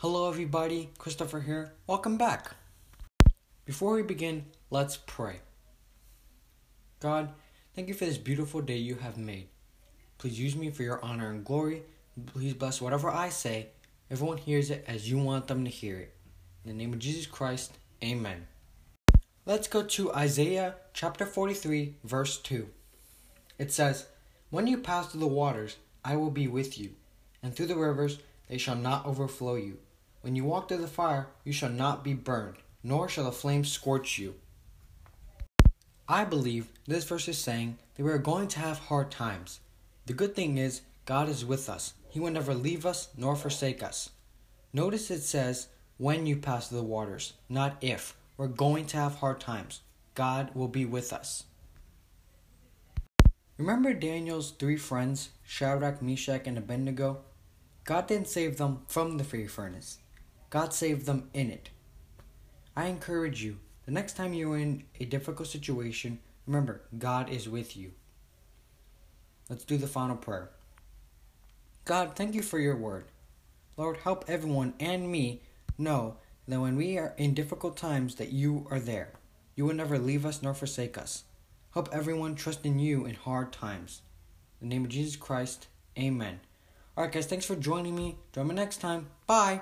Hello, everybody. Christopher here. Welcome back. Before we begin, let's pray. God, thank you for this beautiful day you have made. Please use me for your honor and glory. Please bless whatever I say. Everyone hears it as you want them to hear it. In the name of Jesus Christ, amen. Let's go to Isaiah chapter 43, verse 2. It says, When you pass through the waters, I will be with you, and through the rivers, they shall not overflow you. When you walk through the fire, you shall not be burned, nor shall the flames scorch you. I believe this verse is saying that we are going to have hard times. The good thing is, God is with us. He will never leave us nor forsake us. Notice it says, when you pass through the waters, not if. We're going to have hard times. God will be with us. Remember Daniel's three friends, Shadrach, Meshach, and Abednego? God didn't save them from the fiery furnace. God saved them in it. I encourage you, the next time you're in a difficult situation, remember, God is with you. Let's do the final prayer. God, thank you for your word. Lord, help everyone and me know that when we are in difficult times that you are there. You will never leave us nor forsake us. Help everyone trust in you in hard times. In the name of Jesus Christ, amen. Alright guys, thanks for joining me. Join me next time. Bye.